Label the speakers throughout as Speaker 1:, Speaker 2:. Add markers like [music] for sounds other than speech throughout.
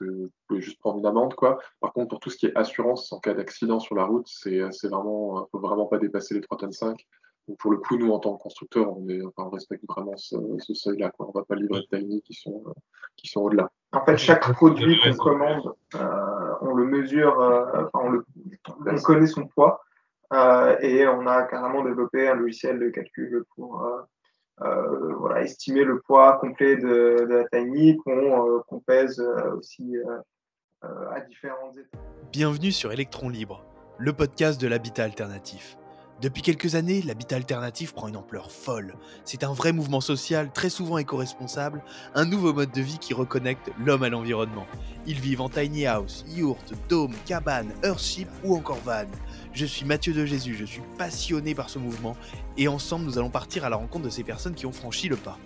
Speaker 1: vous pouvez juste prendre une amende, quoi. Par contre, pour tout ce qui est assurance en cas d'accident sur la route, c'est vraiment, faut vraiment pas dépasser les 3 tonnes 5. Donc pour le coup, nous, en tant que constructeur, on, est, on respecte vraiment ce, seuil-là. On ne va pas livrer de tiny qui sont, qui sont au-delà.
Speaker 2: En fait, chaque produit qu'on commande, euh, on le mesure, euh, on, le, on, connaît son poids euh, et on a carrément développé un logiciel de calcul pour voilà, estimer le poids complet de, la tiny qu'on pèse aussi à différents états.
Speaker 3: Bienvenue sur Electron Libre, le podcast de l'habitat alternatif. Depuis quelques années, l'habitat alternatif prend une ampleur folle. C'est un vrai mouvement social, très souvent éco-responsable, un nouveau mode de vie qui reconnecte l'homme à l'environnement. Ils vivent en tiny house, yurt, dôme, cabane, earthship ou encore van. Je suis Mathieu de Jésus, je suis passionné par ce mouvement et ensemble nous allons partir à la rencontre de ces personnes qui ont franchi le pas.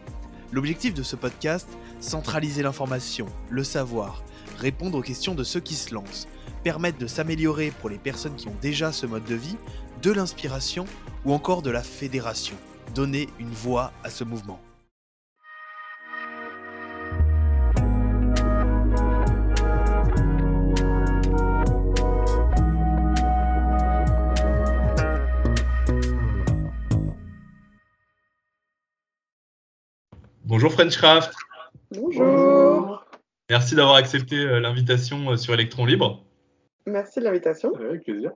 Speaker 3: L'objectif de ce podcast, centraliser l'information, le savoir, répondre aux questions de ceux qui se lancent, permettre de s'améliorer pour les personnes qui ont déjà ce mode de vie, de l'inspiration ou encore de la fédération. Donner une voix à ce mouvement. Bonjour Frenchcraft.
Speaker 4: Bonjour.
Speaker 3: Merci d'avoir accepté euh, l'invitation euh, sur Electron Libre.
Speaker 4: Merci de l'invitation.
Speaker 1: Avec plaisir.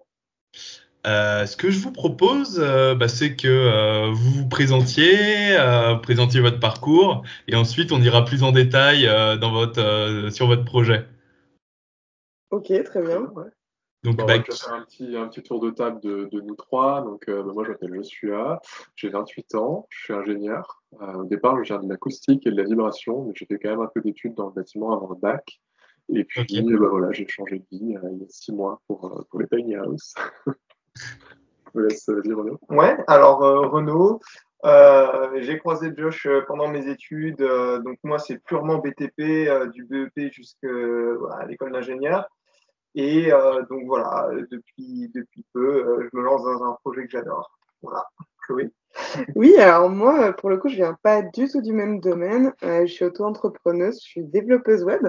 Speaker 3: Euh, ce que je vous propose, euh, bah, c'est que euh, vous vous présentiez, présentiez votre parcours, et ensuite on ira plus en détail dans votre, sur votre projet.
Speaker 4: Ok, très bien.
Speaker 1: Donc, bah, on va faire un petit, un petit tour de table de, de nous trois. Donc, bah, moi, je m'appelle Joshua, j'ai 28 ans, je suis ingénieur. au départ, je viens de l'acoustique et de la vibration, mais j'ai fait quand même un peu d'études dans le bâtiment avant le bac. Et puis, voilà, j'ai changé de vie il y a six mois pour, pour les tiny house. [laughs]
Speaker 2: Ouais, alors euh, Renaud, euh, j'ai croisé Josh euh, pendant mes études. donc moi, c'est purement BTP, du BEP jusqu'à l'école d'ingénieur. Et donc voilà, depuis, depuis peu, je me lance dans un projet que j'adore. Voilà, Chloé?
Speaker 4: Oui, alors moi, pour le coup, je viens pas du tout du même domaine. je suis auto-entrepreneuse, je suis développeuse web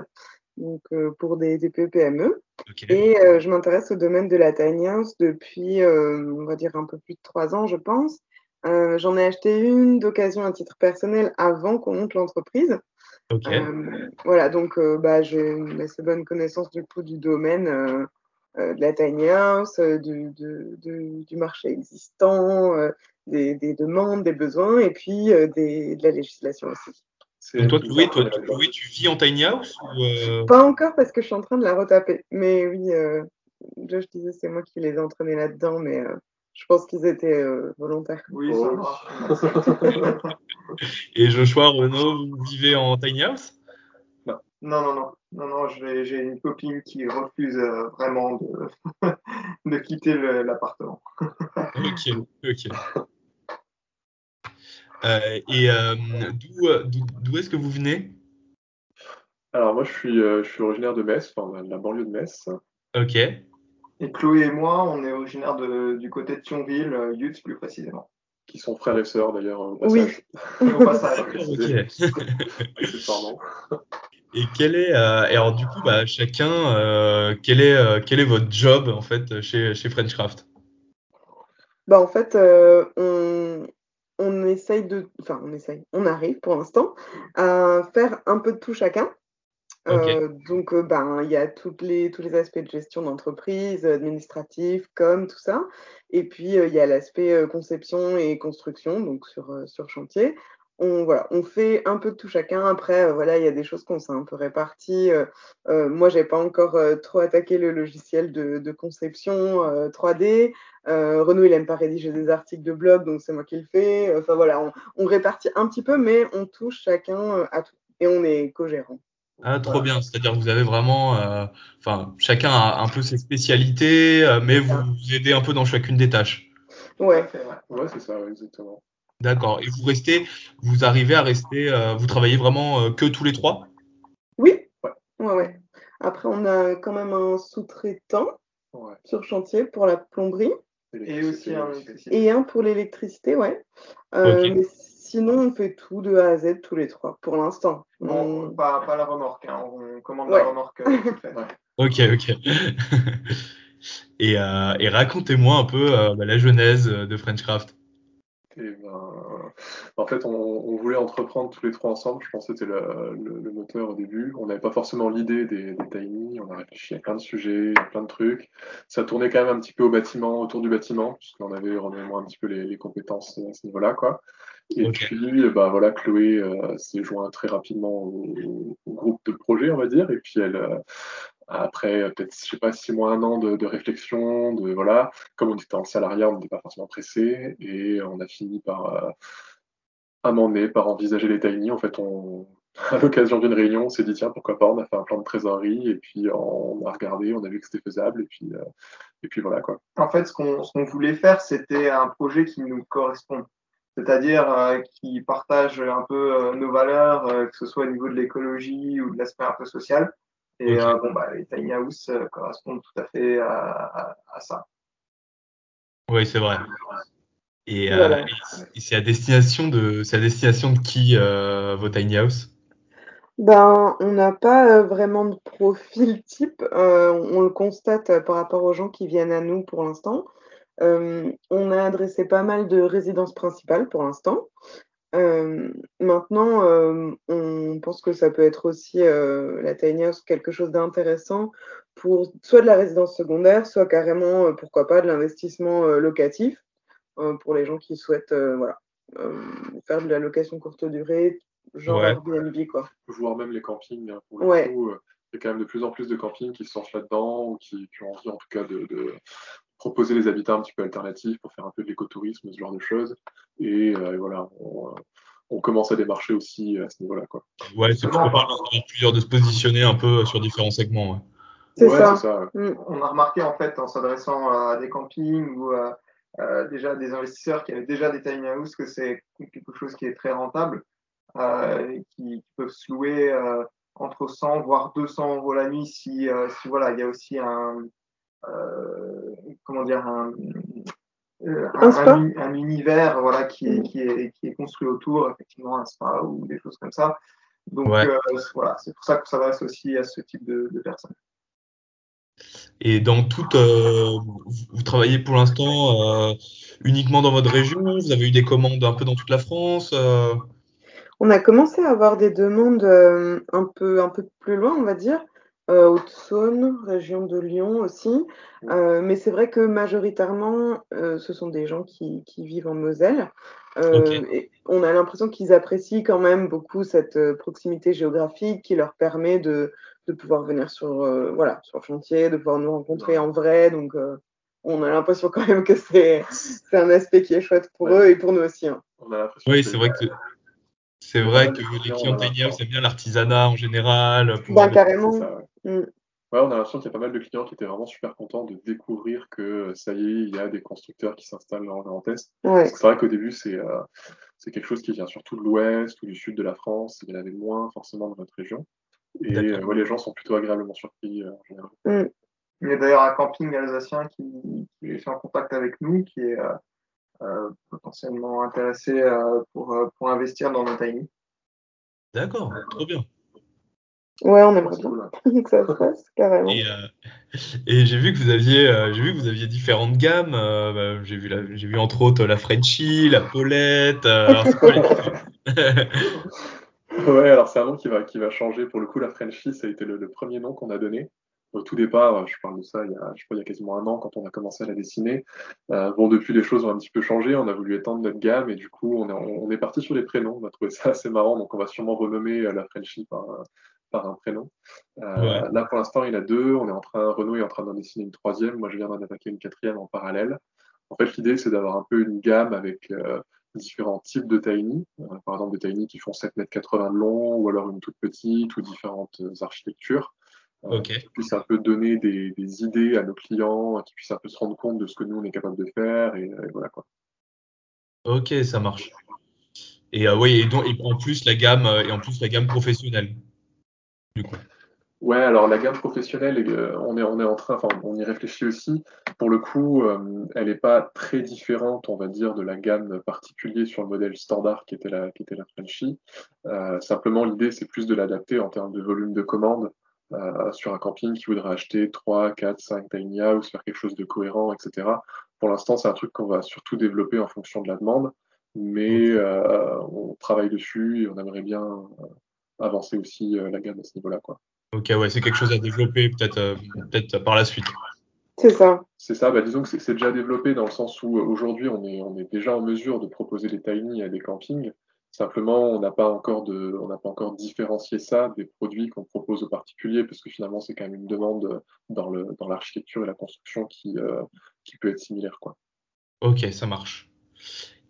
Speaker 4: donc euh, pour des, des PME. Et euh, je m'intéresse au domaine de la tiny house depuis, euh, on va dire, un peu plus de trois ans, je pense. J'en ai acheté une d'occasion à titre personnel avant qu'on monte l'entreprise. voilà, donc bah, j'ai une assez bonne connaissance du coup du domaine de la tiny house, du, du marché existant, des, des, demandes, des besoins et puis des, de la législation aussi.
Speaker 3: Donc toi, Chloé, toi, tu vis en tiny house
Speaker 4: euh? Pas encore parce que je suis en train de la retaper. Mais oui, euh, je disais c'est moi qui les ai entraînés là-dedans, mais euh, je pense qu'ils étaient euh, volontaires.
Speaker 2: Oui, ça
Speaker 3: va. [laughs] Et Joshua, Renaud, vous vivez en tiny house?
Speaker 2: Non. non, non, non. Non, non, j'ai une copine qui refuse vraiment de, [laughs] de quitter l'appartement.
Speaker 3: ok, ok. Euh, et euh, d'où est-ce que vous venez?
Speaker 1: Alors moi, je suis, euh, je suis originaire de Metz, enfin, de la banlieue de Metz.
Speaker 3: Ok.
Speaker 2: Et Chloé et moi, on est originaire de, du côté de Thionville, Yutz plus précisément.
Speaker 1: Qui sont frères et sœurs d'ailleurs au
Speaker 4: passage.
Speaker 2: Oui, au passage. [laughs]
Speaker 3: Et quel est, alors du coup, bah, chacun, quel, est, quel est votre job en fait chez, chez Frenchcraft?
Speaker 4: Bah, En fait, on, on essaye de, enfin on essaye, on arrive pour l'instant à faire un peu de tout chacun. Euh, donc, euh, ben, il y a toutes les, tous les aspects de gestion d'entreprise, administratif, comme tout ça. Et puis, euh, il y a l'aspect conception et construction, donc sur, sur chantier on, voilà, on fait un peu de tout chacun. Après, euh, voilà, il y a des choses qu'on s'est un peu réparties. Euh, euh, moi, j'ai pas encore trop attaqué le logiciel de, conception 3D. Renaud, il aime pas rédiger des articles de blog, donc c'est moi qui le fais. Enfin voilà, on, répartit un petit peu, mais on touche chacun à tout et on est co-gérant.
Speaker 3: Ah, trop bien. C'est-à-dire que vous avez vraiment, enfin, chacun a un peu ses spécialités, mais vous, vous aidez un peu dans chacune des tâches.
Speaker 4: Ouais,
Speaker 1: ouais c'est ça, exactement.
Speaker 3: D'accord. Et vous restez, vous arrivez à rester, euh, vous travaillez vraiment euh, que tous les trois?
Speaker 4: Oui. Ouais. ouais, Après, on a quand même un sous-traitant sur chantier pour la plomberie.
Speaker 2: Et aussi un,
Speaker 4: et un pour l'électricité, ouais. Euh, mais sinon, on fait tout de A à Z tous les trois pour l'instant.
Speaker 2: pas, la remorque. Hein. On commande la remorque. [laughs]
Speaker 5: ok, ok. [laughs] et, et racontez-moi un peu bah, la genèse de Frenchcraft.
Speaker 1: Et ben, en fait, on, voulait entreprendre tous les trois ensemble. Je pense que c'était le, moteur au début. On n'avait pas forcément l'idée des, tiny. On a réfléchi à plein de sujets, à plein de trucs. Ça tournait quand même un petit peu au bâtiment, autour du bâtiment, puisqu'on avait vraiment un petit peu les, compétences à ce niveau-là, quoi. Et puis, bah voilà, Chloé euh, s'est joint très rapidement au, groupe de projet, on va dire. Et puis elle, euh, après peut-être, je sais pas, six mois, un an de, réflexion, de voilà, comme on était en salariat, on n'était pas forcément pressé, et on a fini par euh, amender, par envisager les tiny. En fait, on, [laughs] à l'occasion d'une réunion, on s'est dit tiens pourquoi pas, on a fait un plan de trésorerie et puis on a regardé, on a vu que c'était faisable et puis euh, et puis voilà quoi.
Speaker 2: En fait, ce qu'on voulait faire, c'était un projet qui nous correspond, c'est-à-dire euh, qui partage un peu nos valeurs, que ce soit au niveau de l'écologie ou de l'aspect un peu social. Et euh, bon, bah, les tiny house euh, correspondent tout à fait à, ça.
Speaker 5: Oui, c'est vrai. Et, euh, c'est à destination de, c'est à destination de qui vos tiny house?
Speaker 4: Ben, on n'a pas vraiment de profil type. on le constate par rapport aux gens qui viennent à nous pour l'instant. on a adressé pas mal de résidences principales pour l'instant. Euh, maintenant, euh, on pense que ça peut être aussi euh, la tiny house quelque chose d'intéressant pour soit de la résidence secondaire, soit carrément, pourquoi pas, de l'investissement locatif pour les gens qui souhaitent voilà, faire de la location courte durée, genre Airbnb. Quoi.
Speaker 1: Voire même les campings. Hein, pour le coup, il y a quand même de plus en plus de campings qui se lancent là-dedans ou qui, ont envie en tout cas de, proposer des habitats un petit peu alternatifs pour faire un peu de l'écotourisme, ce genre de choses. Et, euh, voilà, on, commence à démarcher aussi à ce niveau-là. Quoi.
Speaker 5: Ouais, c'est plusieurs de se positionner un peu sur différents segments.
Speaker 2: C'est ça. Mm. On a remarqué en fait en s'adressant à des campings ou à, déjà des investisseurs qui avaient déjà des tiny houses que c'est quelque chose qui est très rentable, euh, qui, peuvent se louer euh, entre 100 voire 200 euros la nuit si, si voilà il y a aussi un, euh, comment dire, un, euh, un, univers voilà, qui, est, qui, est, qui est construit autour, effectivement, un spa ou des choses comme ça. Donc euh, voilà, c'est pour ça qu'on s'adresse aussi à ce type de, personnes.
Speaker 5: Et dans toute, vous, travaillez pour l'instant uniquement dans votre région? Vous avez eu des commandes un peu dans toute la France
Speaker 4: On a commencé à avoir des demandes un, peu, un peu plus loin, on va dire. Euh, Haute-Saône, région de Lyon aussi. Euh, mais c'est vrai que majoritairement, euh, ce sont des gens qui, vivent en Moselle. Et on a l'impression qu'ils apprécient quand même beaucoup cette proximité géographique qui leur permet de, pouvoir venir sur, voilà, sur le chantier, de pouvoir nous rencontrer en vrai. Donc, on a l'impression quand même que c'est un aspect qui est chouette pour eux et pour nous aussi. Hein.
Speaker 5: Oui, c'est vrai que c'est vrai que les c'est bien l'artisanat en général.
Speaker 4: Bah, carrément.
Speaker 1: Mm. Ouais, on a l'impression qu'il y a pas mal de clients qui étaient vraiment super contents de découvrir que ça y est, il y a des constructeurs qui s'installent en Grand Est. C'est vrai qu'au début, euh, c'est quelque chose qui vient surtout de l'Ouest ou du Sud de la France. Il y en avait moins forcément dans notre région. Et euh, les gens sont plutôt agréablement surpris euh, en général.
Speaker 2: Mm. Il y a d'ailleurs un camping alsacien qui, est en contact avec nous, qui est potentiellement intéressé pour, pour investir dans nos tiny.
Speaker 5: D'accord, trop bien.
Speaker 4: Ouais, on aimerait bien [laughs] que ça se [laughs] passe, carrément.
Speaker 5: Et, euh, et j'ai vu que vous aviez, euh, j'ai vu que vous aviez différentes gammes. Euh, bah, j'ai vu, j'ai vu entre autres la Frenchie, la Paulette. [laughs]
Speaker 1: ouais, alors c'est un nom qui va, qui va changer. Pour le coup, la Frenchie, ça a été le, premier nom qu'on a donné. Au tout départ, je parle de ça il y, a, je crois, il y a quasiment un an quand on a commencé à la dessiner. bon, depuis, les choses ont un petit peu changé. On a voulu étendre notre gamme et du coup, on est, on est parti sur les prénoms. On a trouvé ça assez marrant. Donc, on va sûrement renommer la Frenchie par, par un prénom. Euh, là, pour l'instant, il a deux. On est en train, Renault est en train d'en dessiner une troisième. Moi, je viens d'en attaquer une quatrième en parallèle. En fait, l'idée, c'est d'avoir un peu une gamme avec euh, différents types de tiny. Euh, par exemple, des tiny qui font 7 mètres 80 de long, ou alors une toute petite, ou différentes architectures.
Speaker 5: Okay.
Speaker 1: Qui puisse un peu donner des, idées à nos clients, qui puissent un peu se rendre compte de ce que nous, on est capable de faire. Et, voilà quoi.
Speaker 5: Ok, ça marche. Et oui, et, donc, et en plus la gamme et en plus la gamme professionnelle.
Speaker 1: Ouais, alors la gamme professionnelle, euh, on, est, on est en train, enfin, on y réfléchit aussi. Pour le coup, euh, elle n'est pas très différente, on va dire, de la gamme particulière sur le modèle standard qui était la, qui était la Frenchie. Euh, simplement, l'idée, c'est plus de l'adapter en termes de volume de commande sur un camping qui voudrait acheter 3, 4, 5 tiny house, faire quelque chose de cohérent, etc. Pour l'instant, c'est un truc qu'on va surtout développer en fonction de la demande, mais on travaille dessus et on aimerait bien avancer aussi la gamme à ce niveau-là. Quoi.
Speaker 5: Ok, ouais, c'est quelque chose à développer peut-être peut-être par la suite.
Speaker 4: C'est ça.
Speaker 1: C'est ça. Bah, disons que c'est déjà développé dans le sens où aujourd'hui on est, on est déjà en mesure de proposer des tiny à des campings. Simplement, on n'a pas encore de, on n'a pas encore différencié ça des produits qu'on propose aux particuliers, parce que finalement, c'est quand même une demande dans le, dans l'architecture et la construction qui, euh, qui peut être similaire, quoi.
Speaker 5: Ok, ça marche.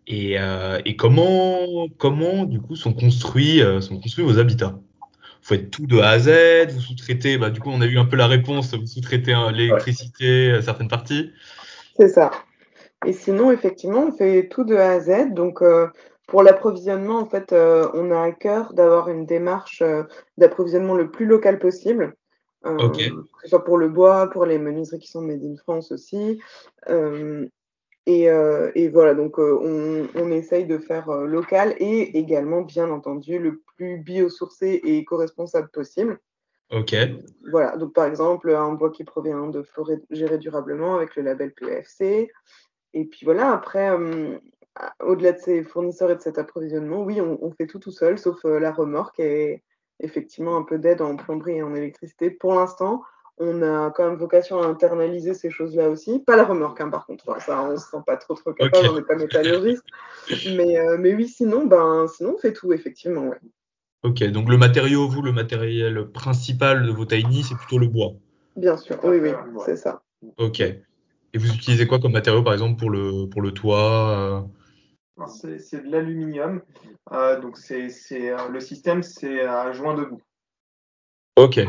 Speaker 5: Et, euh, et comment, comment, du coup, sont construits, euh, sont construits vos habitats? Vous faites tout de A à Z, vous sous-traitez, bah, du coup, on a eu un peu la réponse, vous sous-traitez hein, l'électricité, certaines parties
Speaker 4: C'est ça. Et sinon, effectivement, on fait tout de A à Z. Donc, pour l'approvisionnement, en fait, euh, on a à cœur d'avoir une démarche euh, d'approvisionnement le plus local possible. Euh, que ce soit pour le bois, pour les menuiseries qui sont made in France aussi. Et, voilà, donc on, essaye de faire local et également, bien entendu, le plus biosourcé et éco-responsable possible.
Speaker 5: Ok.
Speaker 4: Voilà, donc par exemple, un bois qui provient de forêts gérées durablement avec le label PEFC. Et puis voilà, après, au-delà de ces fournisseurs et de cet approvisionnement, oui, on, fait tout tout seul, sauf euh, la remorque et effectivement un peu d'aide en plomberie et en électricité. Pour l'instant, on a quand même vocation à internaliser ces choses-là aussi. Pas la remorque, hein, par contre. ça, on ne se sent pas trop, trop capable, on n'est pas métallurgiste. mais, euh, mais oui, sinon, ben, sinon, on fait tout, effectivement. Ouais.
Speaker 5: Ok, donc le matériau, vous, le matériel principal de vos tiny, c'est plutôt le bois
Speaker 4: Bien sûr, oui, oui, c'est ça.
Speaker 5: Ok. Et vous utilisez quoi comme matériau, par exemple, pour le, pour le toit euh?
Speaker 2: C'est de l'aluminium. Euh, donc c'est euh, le système, c'est à joint debout.
Speaker 5: Ok.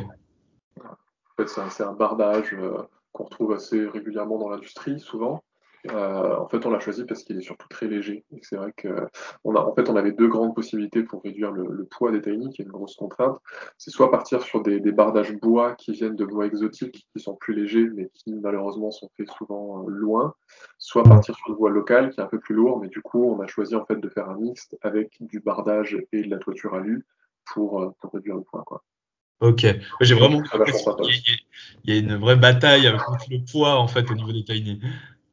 Speaker 1: Fait, c'est un, bardage euh, qu'on retrouve assez régulièrement dans l'industrie, souvent. Euh, en fait, on l'a choisi parce qu'il est surtout très léger. c'est vrai que on a, en fait, on avait deux grandes possibilités pour réduire le, poids des tiny, qui est une grosse contrainte. C'est soit partir sur des, bardages bois qui viennent de bois exotiques, qui sont plus légers, mais qui malheureusement sont faits souvent euh, loin, soit partir sur le bois local, qui est un peu plus lourd, mais du coup, on a choisi en fait de faire un mixte avec du bardage et de la toiture alu pour, euh, pour réduire le poids, quoi.
Speaker 5: Ok, j'ai vraiment il y, a une vraie bataille avec le poids en fait au niveau des tiny.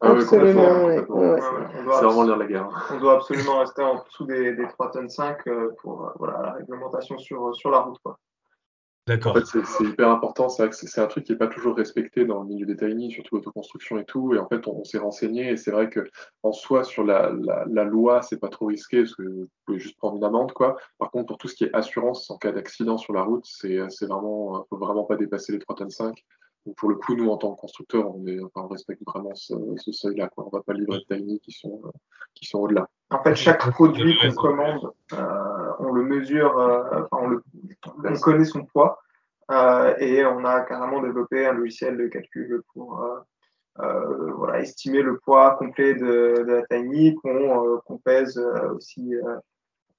Speaker 4: Ah absolument, oui.
Speaker 1: C'est vraiment lire la guerre.
Speaker 2: On doit absolument rester en dessous des, des 3 tonnes 5 euh, pour euh, voilà, la réglementation sur, sur la route. Quoi.
Speaker 1: D'accord. En fait, c'est hyper important. C'est vrai que c'est un truc qui n'est pas toujours respecté dans le milieu des tiny, surtout l'autoconstruction et tout. Et en fait, on, s'est renseigné et c'est vrai que en soi, sur la, la, la loi, c'est pas trop risqué parce que vous pouvez juste prendre une amende, quoi. Par contre, pour tout ce qui est assurance en cas d'accident sur la route, c'est vraiment, faut vraiment pas dépasser les 3 tonnes 5 pour le coup, nous, en tant que constructeurs, on, est, on respecte vraiment ce, seuil-là. On ne va pas livrer de tiny qui sont, qui sont au-delà.
Speaker 2: En fait, chaque produit qu'on commande, euh, on le mesure, euh, on, le, on, connaît son poids euh, et on a carrément développé un logiciel de calcul pour voilà, estimer le poids complet de, de la tiny qu'on pèse aussi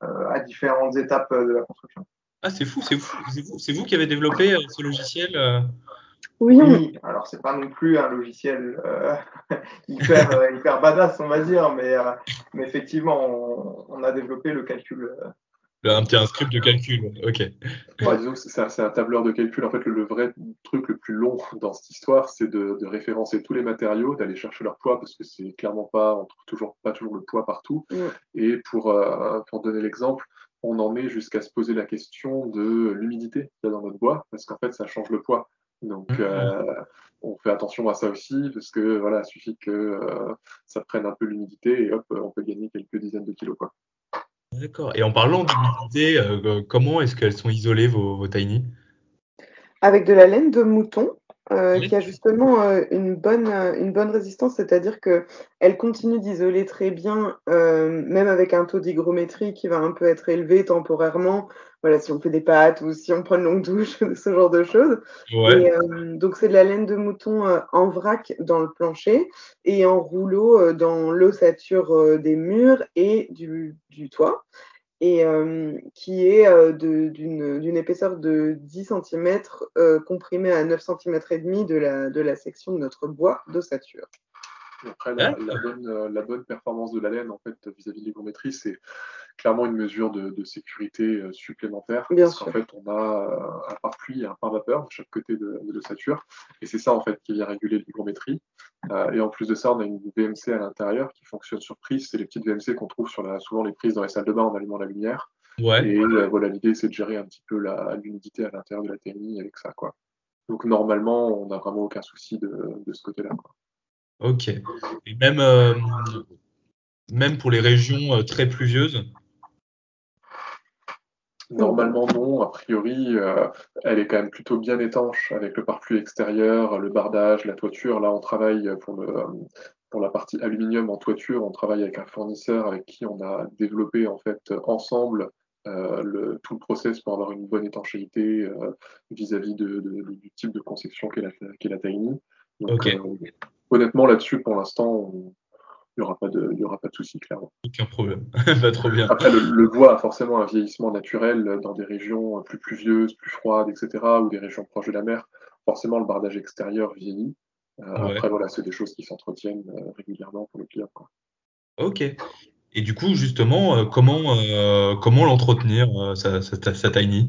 Speaker 2: à différentes étapes de la construction.
Speaker 5: Ah, c'est fou, c'est fou. C'est vous, vous, qui avez développé ce logiciel
Speaker 2: oui, alors c'est pas non plus un logiciel euh, [laughs] hyper, euh, hyper badass, on va dire, mais, euh, mais effectivement, on, a développé le calcul.
Speaker 5: Un petit un script de calcul, ok.
Speaker 1: disons que c'est un, tableur de calcul. En fait, le, vrai truc le plus long dans cette histoire, c'est de, référencer tous les matériaux, d'aller chercher leur poids, parce que c'est clairement pas, on trouve toujours pas toujours le poids partout. Et pour, pour donner l'exemple, on en est jusqu'à se poser la question de l'humidité qu'il y a dans notre bois, parce qu'en fait, ça change le poids. Donc, mm, mm. Euh, on fait attention à ça aussi, parce que voilà, il suffit que euh, ça prenne un peu l'humidité et hop, on peut gagner quelques dizaines de kilos. Quoi.
Speaker 5: D'accord. Et en parlant d'humidité, euh, comment est-ce qu'elles sont isolées, vos, vos tiny?
Speaker 4: Avec de la laine de mouton. Euh, qui a justement euh, une, bonne, euh, une bonne résistance, c'est-à-dire qu'elle continue d'isoler très bien, même avec un taux d'hygrométrie qui va un peu être élevé temporairement, voilà, si on fait des pâtes ou si on prend une longue douche, [laughs] ce genre de choses. donc c'est de la laine de mouton en vrac dans le plancher et en rouleau dans l'ossature des murs et du, du toit et euh, qui est euh, d'une épaisseur de 10 cm euh, comprimée à 9 cm et demi de la, section de notre bois d'ossature.
Speaker 1: Après, la, bonne, la, bonne, performance de la laine, en fait, vis-à-vis de l'hygrométrie, c'est clairement une mesure de, sécurité supplémentaire.
Speaker 4: Bien
Speaker 1: parce qu'en fait, on a un pare-pluie et un pare-vapeur de chaque côté de, l'ossature. Et c'est ça, en fait, qui vient réguler l'hygrométrie. et en plus de ça, on a une VMC à l'intérieur qui fonctionne sur prise. C'est les petites VMC qu'on trouve sur la, souvent les prises dans les salles de bain en allumant la lumière.
Speaker 5: Ouais.
Speaker 1: Et voilà, l'idée, c'est de gérer un petit peu l'humidité à l'intérieur de la TNI avec ça, quoi. Donc normalement, on n'a vraiment aucun souci de, ce côté-là.
Speaker 5: Ok. Et même, euh, même pour les régions euh, très pluvieuses
Speaker 1: Normalement non, a priori euh, elle est quand même plutôt bien étanche avec le pare-pluie extérieur, le bardage, la toiture. Là on travaille pour, le, pour la partie aluminium en toiture, on travaille avec un fournisseur avec qui on a développé en fait ensemble euh, le, tout le process pour avoir une bonne étanchéité euh, vis-à-vis de, du type de conception qu'est la, qu la Tiny. Donc, euh, honnêtement, là-dessus, pour l'instant, il n'y aura pas de, y aura pas de souci, clairement.
Speaker 5: Aucun problème. Va [laughs] trop bien.
Speaker 1: Après, le, bois a forcément un vieillissement naturel dans des régions plus pluvieuses, plus froides, etc., ou des régions proches de la mer. Forcément, le bardage extérieur vieillit. Après, voilà, c'est des choses qui s'entretiennent régulièrement pour le client. Quoi.
Speaker 5: Ok. Et du coup, justement, euh, comment, euh, comment l'entretenir, euh, sa, sa, tiny?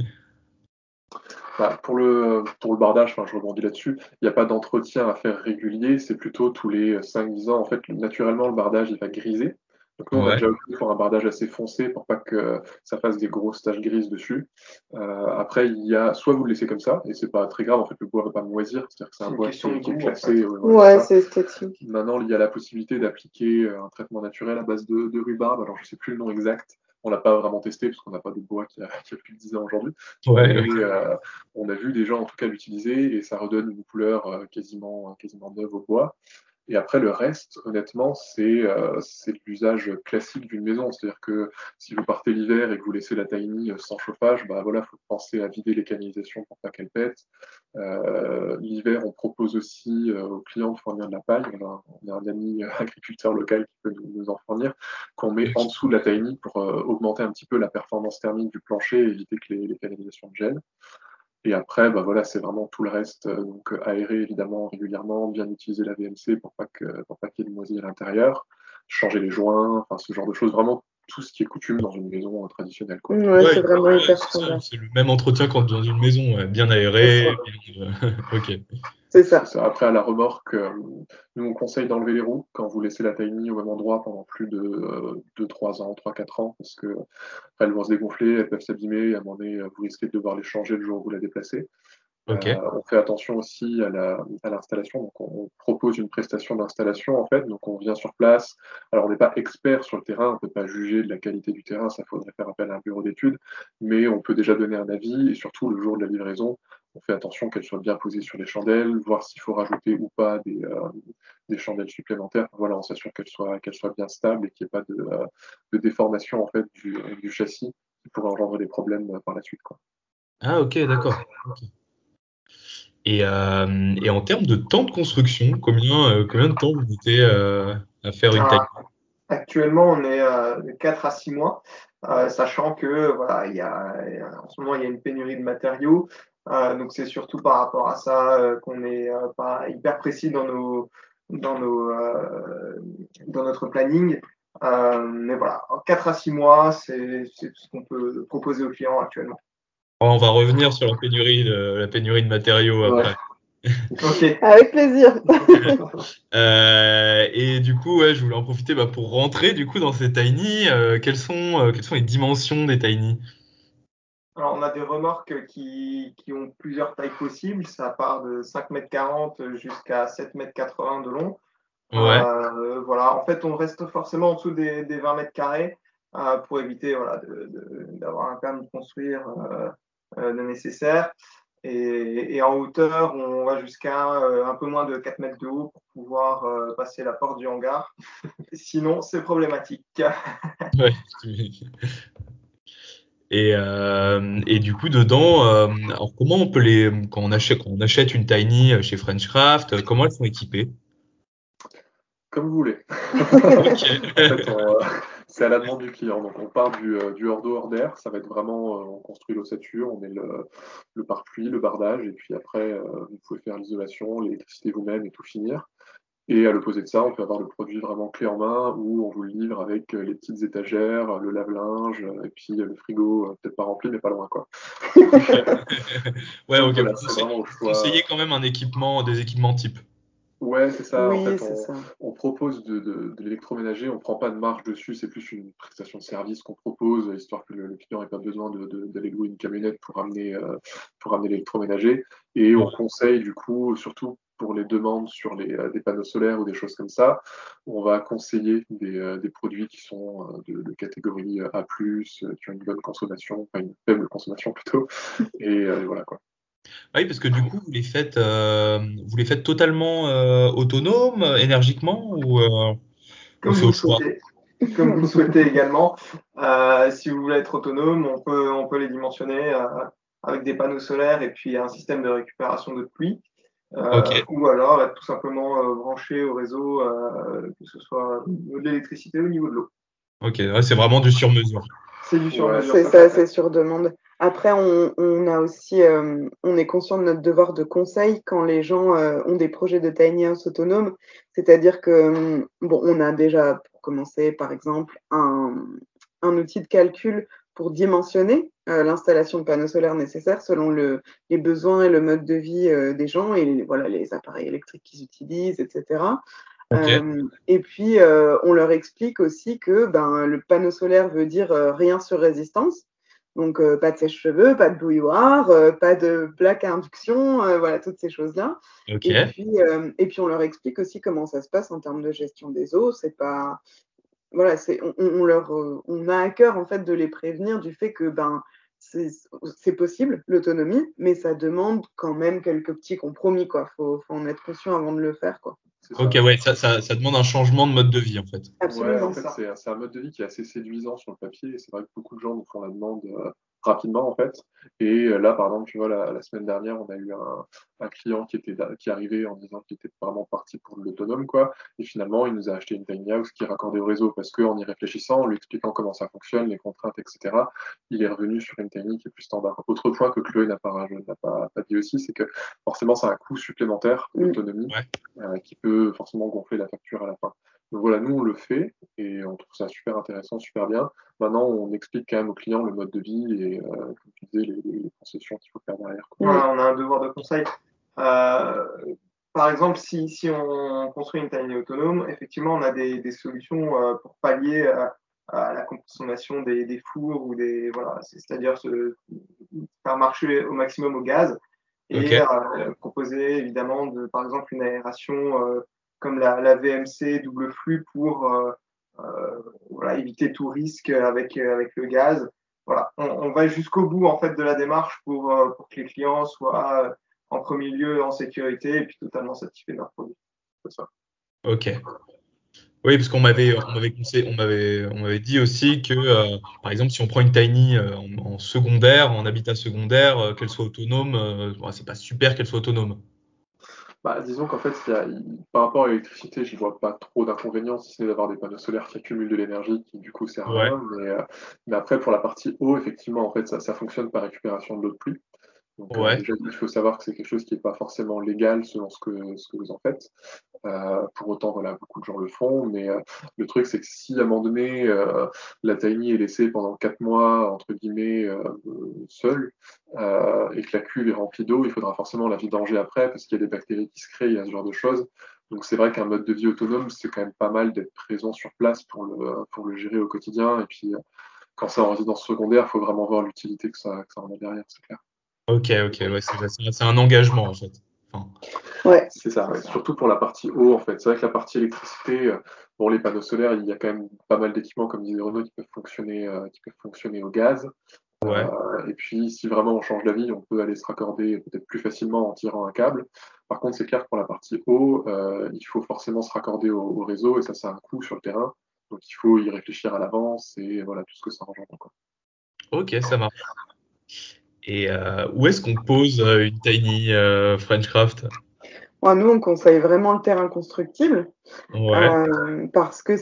Speaker 1: Bah, pour, le, pour le bardage, je rebondis là-dessus, il n'y a pas d'entretien à faire régulier, c'est plutôt tous les 5-10 ans. En fait, naturellement, le bardage, il va griser. Donc nous, on a déjà opté pour un bardage assez foncé pour pas que ça fasse des grosses taches grises dessus. Euh, après, il y a soit vous le laissez comme ça, et c'est pas très grave, en fait, le bois va pas moisir, c'est-à-dire que c'est un bois qui, est classé.
Speaker 4: ouais, c'est esthétique.
Speaker 1: Maintenant, il y a la possibilité d'appliquer un traitement naturel à base de, de rhubarbe. Alors, je sais plus le nom exact. On l'a pas vraiment testé parce qu'on n'a pas de bois qui a, [laughs] qui a, plus de 10 ans aujourd'hui.
Speaker 5: Ouais,
Speaker 1: euh, on a vu des gens en tout cas l'utiliser et ça redonne une couleur euh, quasiment, quasiment neuve au bois. Et après, le reste, honnêtement, c'est euh, l'usage classique d'une maison. C'est-à-dire que si vous partez l'hiver et que vous laissez la tiny sans chauffage, bah voilà, faut penser à vider les canalisations pour pas qu'elles pètent. Euh, l'hiver, on propose aussi euh, aux clients de fournir de la paille. On a, un ami agriculteur local qui peut nous, en fournir, qu'on met en dessous de la tiny pour euh, augmenter un petit peu la performance thermique du plancher et éviter que les, les canalisations gênent. Et après, bah voilà, c'est vraiment tout le reste. Euh, donc euh, aérer évidemment régulièrement, bien utiliser la VMC pour pas que pour pas qu'il y ait de moisie à l'intérieur, changer les joints, enfin ce genre de choses. Vraiment tout ce qui est coutume dans une maison traditionnelle.
Speaker 4: Quoi. Ouais, c'est vraiment hyper
Speaker 5: C'est le même entretien quand dans une maison, bien aérée. [laughs] ok.
Speaker 4: C'est ça.
Speaker 1: Après, à la remorque, euh, nous, on conseille d'enlever les roues quand vous laissez la tiny au même endroit pendant plus de 2-3 ans, 3-4 ans, parce que elles vont se dégonfler, elles peuvent s'abîmer, et à un moment donné, vous risquez de devoir les changer le jour où vous la déplacez. Euh, on fait attention aussi à l'installation. donc, on propose une prestation d'installation en fait. Donc, on vient sur place. Alors, on n'est pas expert sur le terrain, on ne peut pas juger de la qualité du terrain. Ça faudrait faire appel à un bureau d'études, mais on peut déjà donner un avis. Et surtout, le jour de la livraison, on fait attention qu'elles soient bien posées sur les chandelles, voir s'il faut rajouter ou pas des, euh, chandelles supplémentaires. Voilà, on s'assure qu'elles soient, bien stables et qu'il n'y ait pas de, de, déformation en fait du, châssis qui pourrait engendrer des problèmes par la suite. Quoi.
Speaker 5: Ah ok, d'accord. Euh, et, en termes de temps de construction, combien, euh, combien de temps vous mettez euh, à faire une taille
Speaker 2: Actuellement, on est de 4 à 6 mois, sachant que voilà, il y a, en ce moment, il y a une pénurie de matériaux. donc, c'est surtout par rapport à ça qu'on n'est pas hyper précis dans, nos, dans, nos, dans notre planning. mais voilà, 4 à 6 mois, c'est ce qu'on peut proposer aux clients actuellement.
Speaker 5: On va revenir sur la pénurie de, la pénurie de matériaux après. [laughs]
Speaker 4: Avec plaisir. [laughs]
Speaker 5: Euh, et du coup, je voulais en profiter bah, pour rentrer du coup dans ces tiny. Euh, quelles, sont, euh, quelles sont les dimensions des tiny?
Speaker 2: Alors, on a des remorques qui, ont plusieurs tailles possibles. Ça part de 5,40 m jusqu'à 7,80 m de long. voilà. En fait, on reste forcément en dessous des, 20 mètres carrés pour éviter voilà, d'avoir un permis de construire euh, le nécessaire. Et, en hauteur, on va jusqu'à euh, un peu moins de 4 mètres de haut pour pouvoir euh, passer la porte du hangar. [laughs] Sinon, c'est problématique. [laughs]
Speaker 5: Et, et, du coup, dedans, alors comment on peut les, quand on achète, quand on achète une Tiny chez Frenchcraft, comment elles sont équipées?
Speaker 1: Comme vous voulez. [laughs] C'est à la demande du client. Donc on part du, euh, du hors d'eau, hors d'air. Ça va être vraiment, euh, on construit l'ossature, on met le, le pare-pluie, le bardage, et puis après, euh, vous pouvez faire l'isolation, l'électricité vous-même et tout finir. Et à l'opposé de ça, on peut avoir le produit vraiment clé en main où on vous le livre avec les petites étagères, le lave-linge et puis le frigo, peut-être pas rempli, mais pas loin. Quoi. [laughs]
Speaker 5: ouais, ok. Voilà, conseillez quand même un équipement, des équipements type.
Speaker 1: Ouais, c'est ça.
Speaker 4: Oui,
Speaker 1: en fait,
Speaker 4: c'est
Speaker 1: on,
Speaker 4: ça.
Speaker 1: on propose de, de, de l'électroménager, on prend pas de marge dessus, c'est plus une prestation de service qu'on propose, histoire que le, le client n'ait pas besoin d'aller louer une camionnette pour amener, euh, pour amener l'électroménager. Et on conseille du coup, surtout pour les demandes sur les, euh, des panneaux solaires ou des choses comme ça, on va conseiller des, euh, des produits qui sont euh, de, de catégorie A+, qui ont une bonne consommation, enfin une faible consommation plutôt. [laughs] Et euh, voilà quoi.
Speaker 5: Oui, parce que du coup, vous les faites, euh, vous les faites totalement euh, autonomes, énergiquement, ou euh,
Speaker 2: Comme vous souhaitez. Comme vous souhaitez également. Si vous voulez être autonome, on peut, on peut les dimensionner avec des panneaux solaires et puis un système de récupération de pluie. Ou alors être tout simplement branché au réseau, que ce soit au niveau de l'électricité ou au niveau de l'eau.
Speaker 5: Ok, ouais, c'est vraiment du sur-mesure.
Speaker 2: C'est du sur mesure.
Speaker 4: C'est ça, c'est sur demande. Après, on, on a aussi, euh, on est conscient de notre devoir de conseil quand les gens euh, ont des projets de tiny house autonomes. C'est-à-dire que, hum, bon, on a déjà, pour commencer, par exemple, un, un outil de calcul pour dimensionner euh, l'installation de panneaux solaires nécessaires selon le, les besoins et le mode de vie euh, des gens et voilà, les appareils électriques qu'ils utilisent, etc. Euh, et puis, euh, on leur explique aussi que ben, le panneau solaire veut dire euh, rien sur résistance. Donc, euh, pas de sèche-cheveux, pas de bouilloire, euh, pas de plaque à induction, euh, voilà, toutes ces choses-là. Et, puis, et puis, on leur explique aussi comment ça se passe en termes de gestion des eaux. C'est pas. Voilà, c'est, on, on leur, on a à cœur, en fait, de les prévenir du fait que ben, c'est, c'est possible, l'autonomie, mais ça demande quand même quelques petits compromis, quoi. Faut, faut en être conscient avant de le faire, quoi.
Speaker 5: Ok, ouais, ça, ça, ça demande un changement de mode de vie en fait.
Speaker 1: Ouais,
Speaker 4: Absolument.
Speaker 1: en fait, c'est c'est un mode de vie qui est assez séduisant sur le papier. Et c'est vrai que beaucoup de gens nous font la demande euh, rapidement, en fait. Et euh, là, par exemple, tu vois, la, la semaine dernière, on a eu un, un client qui était qui arrivait en disant qu'il était vraiment parti pour l'autonome, quoi. Et finalement, il nous a acheté une tiny house qui est raccordée au réseau parce qu'en y réfléchissant, en lui expliquant comment ça fonctionne, les contraintes, etc., il est revenu sur une tiny qui est plus standard. Autre point que Chloé n'a pas, n'a pas, pas dit aussi, c'est que forcément, c'est un coût supplémentaire, l'autonomie,
Speaker 5: Ouais.
Speaker 1: euh, qui peut forcément gonfler la facture à la fin. Donc voilà, nous on le fait et on trouve ça super intéressant, super bien. Maintenant, on explique quand même aux clients le mode de vie et, euh, comme tu disais, les, les concessions qu'il faut faire derrière. quoi.
Speaker 2: on a, on a un devoir de conseil. Euh, par exemple, si, si on construit une tiny autonome, effectivement, on a des, des solutions euh, pour pallier à, à la consommation des, des fours ou des voilà, c'est- c'est-à-dire se faire marcher au maximum au gaz et
Speaker 5: Ok.
Speaker 2: euh, proposer évidemment de, par exemple une aération euh, comme la, VMC double flux pour euh, euh, éviter tout risque avec avec le gaz. Voilà, on, va jusqu'au bout en fait de la démarche pour euh, que les clients soient euh, en premier lieu en sécurité et puis totalement satisfaits de leur produit.
Speaker 5: Ok. Oui, parce qu'on m'avait, on m'avait dit aussi que, euh, par exemple, si on prend une tiny euh, en, secondaire, en habitat secondaire, euh, qu'elle soit autonome, euh, bon, c'est pas super qu'elle soit autonome.
Speaker 1: Bah, disons qu'en fait, il y a, par rapport à l'électricité, je vois pas trop d'inconvénients, si ce n'est d'avoir des panneaux solaires qui accumulent de l'énergie, qui du coup sert à rien. Mais, euh, mais après, pour la partie eau, effectivement, en fait, ça, ça fonctionne par récupération de l'eau de pluie. Donc, euh, déjà, il faut savoir que c'est quelque chose qui n'est pas forcément légal selon ce que, ce que vous en faites. Euh, pour autant, voilà, beaucoup de gens le font. Mais euh, le truc, c'est que si à un moment donné, euh, la tiny est laissée pendant quatre mois, entre guillemets, euh, seule, euh, et que la cuve est remplie d'eau, il faudra forcément la vidanger après parce qu'il y a des bactéries qui se créent, il y a ce genre de choses. Donc c'est vrai qu'un mode de vie autonome, c'est quand même pas mal d'être présent sur place pour le, pour le gérer au quotidien. Et puis, quand c'est en résidence secondaire, il faut vraiment voir l'utilité que ça, que ça en a derrière, c'est clair.
Speaker 5: Ok, ok, ouais, c'est, un engagement en fait. Enfin,
Speaker 4: Ouais.
Speaker 1: C'est ça, ouais. surtout pour la partie eau en fait. C'est vrai que la partie électricité, euh, bon les panneaux solaires, il y a quand même pas mal d'équipements comme disait Renaud qui peuvent fonctionner, euh, qui peuvent fonctionner au gaz.
Speaker 5: ouais.
Speaker 1: Euh, et puis si vraiment on change d'avis, on peut aller se raccorder peut-être plus facilement en tirant un câble. Par contre, c'est clair que pour la partie eau, euh, il faut forcément se raccorder au, au réseau et ça, c'est un coût sur le terrain. Donc il faut y réfléchir à l'avance et voilà tout ce que ça engendre. Quoi.
Speaker 5: Ok, ça marche. Et euh, où est-ce qu'on pose euh, une tiny euh, Frenchcraft
Speaker 4: nous, on conseille vraiment le terrain constructible
Speaker 5: Ouais.
Speaker 4: parce que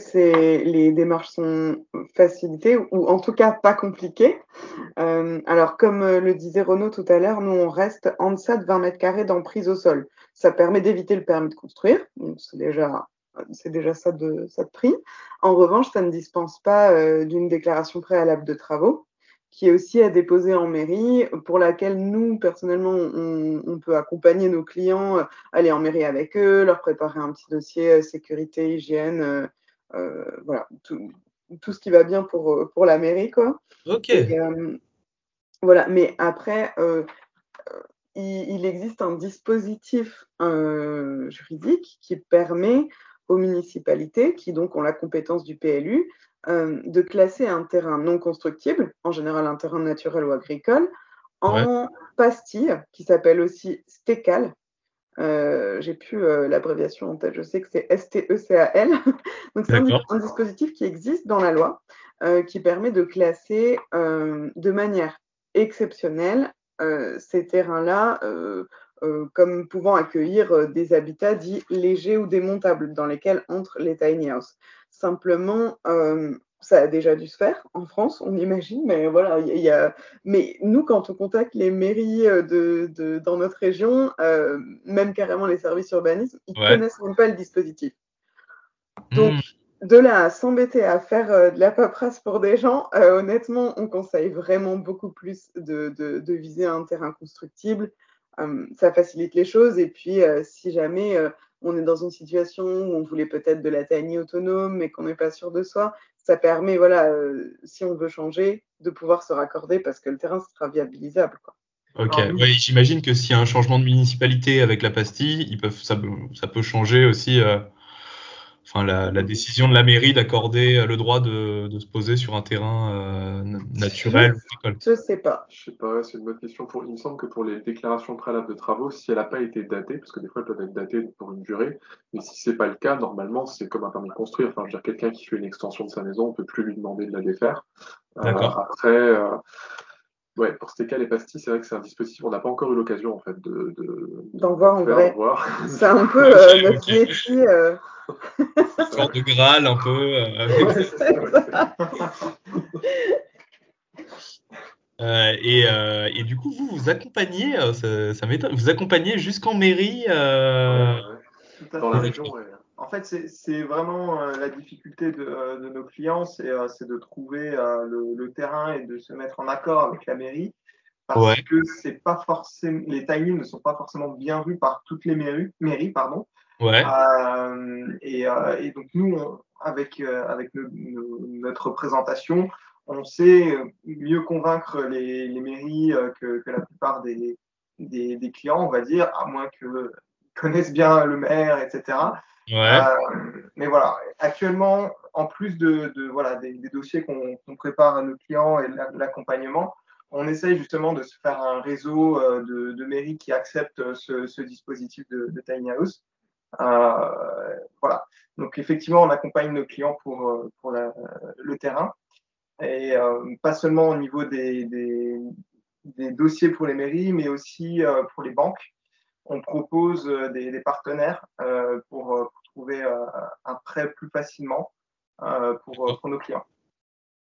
Speaker 4: les démarches sont facilitées ou en tout cas pas compliquées. Alors, comme le disait Renaud tout à l'heure, nous, on reste en deçà de 20 mètres carrés d'emprise au sol. ça permet d'éviter le permis de construire, donc c'est déjà, c'est déjà ça de, ça de prix. En revanche, ça ne dispense pas d'une déclaration préalable de travaux qui est aussi à déposer en mairie, pour laquelle nous, personnellement, on, peut accompagner nos clients, euh, aller en mairie avec eux, leur préparer un petit dossier euh, sécurité, hygiène, euh, voilà, tout, tout, ce qui va bien pour, pour la mairie, quoi.
Speaker 5: Ok.
Speaker 4: voilà, mais après, il, il, existe un dispositif juridique qui permet aux municipalités, qui donc ont la compétence du PLU, euh, de classer un terrain non constructible, en général un terrain naturel ou agricole, en pastille, qui s'appelle aussi stécal. Euh, J'ai plus euh, l'abréviation en tête, je sais que c'est S-T-E-C-A-L. [laughs] Donc c'est un, dispositif qui existe dans la loi, qui permet de classer de manière exceptionnelle ces terrains-là comme pouvant accueillir des habitats dits légers ou démontables, dans lesquels entrent les tiny houses. Simplement, euh, ça a déjà dû se faire en France, on imagine, mais voilà, il y, a. Mais nous, quand on contacte les mairies euh, de, dans notre région, euh, même carrément les services urbanisme, ils ne connaissent même pas le dispositif. Donc, hmm. de là à s'embêter à faire de la paperasse pour des gens, honnêtement, on conseille vraiment beaucoup plus de, de viser un terrain constructible. ça facilite les choses. Et puis, si jamais on est dans une situation où on voulait peut-être de la tiny autonome, mais qu'on n'est pas sûr de soi, ça permet, voilà, euh, si on veut changer, de pouvoir se raccorder parce que le terrain sera viabilisable. Quoi.
Speaker 5: Ok, j'imagine que s'il y a un changement de municipalité avec la pastille, ils peuvent, ça, ça peut changer aussi euh, enfin, la, décision de la mairie d'accorder euh, le droit de, se poser sur un terrain euh, naturel
Speaker 4: je, Je sais pas.
Speaker 1: Je sais pas, c'est une bonne question. Pour, il me semble que pour les déclarations préalables de travaux, si elle n'a pas été datée, parce que des fois elles peuvent être datées pour une durée, mais si c'est pas le cas, normalement c'est comme un permis de construire. Enfin, je veux dire, quelqu'un qui fait une extension de sa maison, on peut plus lui demander de la défaire.
Speaker 5: Euh, D'accord.
Speaker 1: après. Ouais, pour cas les pastilles, c'est vrai que c'est un dispositif. On n'a pas encore eu l'occasion en fait de
Speaker 4: d'en voir en vrai. [laughs] C'est un peu [laughs] euh, notre métier. Euh...
Speaker 5: sorte de Graal un peu. Euh... [laughs] euh et, euh, et, du coup, vous vous accompagnez, ça, ça m'étonne, vous accompagnez jusqu'en mairie
Speaker 1: dans la région.
Speaker 2: En fait, c'est vraiment euh, la difficulté de, euh, de nos clients, c'est euh, de trouver le, le, terrain et de se mettre en accord avec la mairie, parce que c'est pas forcément les timings ne sont pas forcément bien vus par toutes les mairies, mairies pardon.
Speaker 5: Ouais.
Speaker 2: Et, et, donc nous, avec avec notre présentation, on sait mieux convaincre les, les mairies que, que, la plupart des, des, des, clients, on va dire, à moins que connaissent bien le maire, etc.
Speaker 5: Ouais.
Speaker 2: Euh, mais voilà, actuellement, en plus de, de voilà, des, des dossiers qu'on prépare à nos clients et l'accompagnement, on essaye justement de se faire un réseau euh, de, de mairies qui acceptent ce, ce dispositif de, de, Tiny House. Euh, voilà. Donc effectivement, on accompagne nos clients pour, pour la, le terrain. Et euh, pas seulement au niveau des, des, des, dossiers pour les mairies, mais aussi euh, pour les banques on propose euh, des, partenaires euh, pour, euh, trouver un prêt plus facilement pour, nos clients.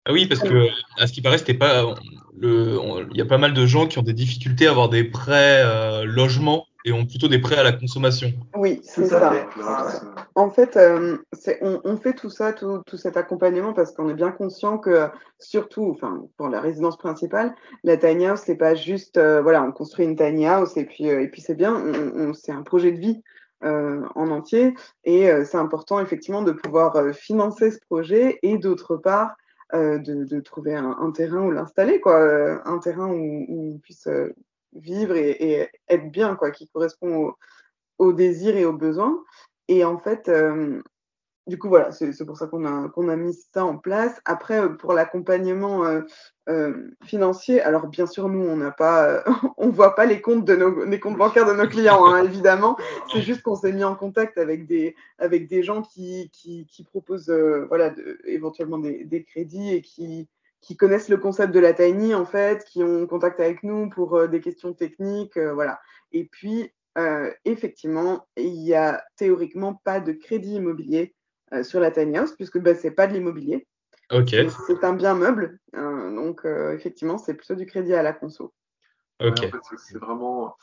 Speaker 5: Ah oui, parce que à ce qui paraît, c'était pas. Il y a pas mal de gens qui ont des difficultés à avoir des prêts logements et ont plutôt des prêts à la consommation.
Speaker 4: Oui, c'est ça. En fait, euh, on, fait tout ça, tout, cet accompagnement parce qu'on est bien conscient que, surtout, enfin, pour la résidence principale, la tiny house, c'est pas juste, euh, voilà, on construit une tiny house et puis, euh, et puis c'est bien. c'est un projet de vie en entier et c'est important effectivement de pouvoir financer ce projet et d'autre part de, trouver un, terrain où l'installer, quoi, un terrain où, où on puisse vivre et, être bien, quoi, qui correspond aux désirs et aux besoins. Et en fait, euh, du coup, voilà, c'est pour ça qu'on a, qu'on a mis ça en place. Après, euh, pour l'accompagnement euh, financier, alors bien sûr, nous, on n'a pas, [laughs] on voit pas les comptes de nos, les comptes bancaires de nos clients, hein, évidemment. C'est juste qu'on s'est mis en contact avec des, avec des gens qui, qui, proposent, voilà, éventuellement des, crédits et qui, qui connaissent le concept de la tiny en fait, qui ont contact avec nous pour euh, des questions techniques, euh, voilà. Et puis euh, effectivement, il y a théoriquement pas de crédit immobilier sur la tiny house puisque ben, c'est pas de l'immobilier.
Speaker 5: Ok.
Speaker 4: C'est un bien meuble, donc effectivement c'est plutôt du crédit à la conso.
Speaker 5: Ok.
Speaker 1: c'est vraiment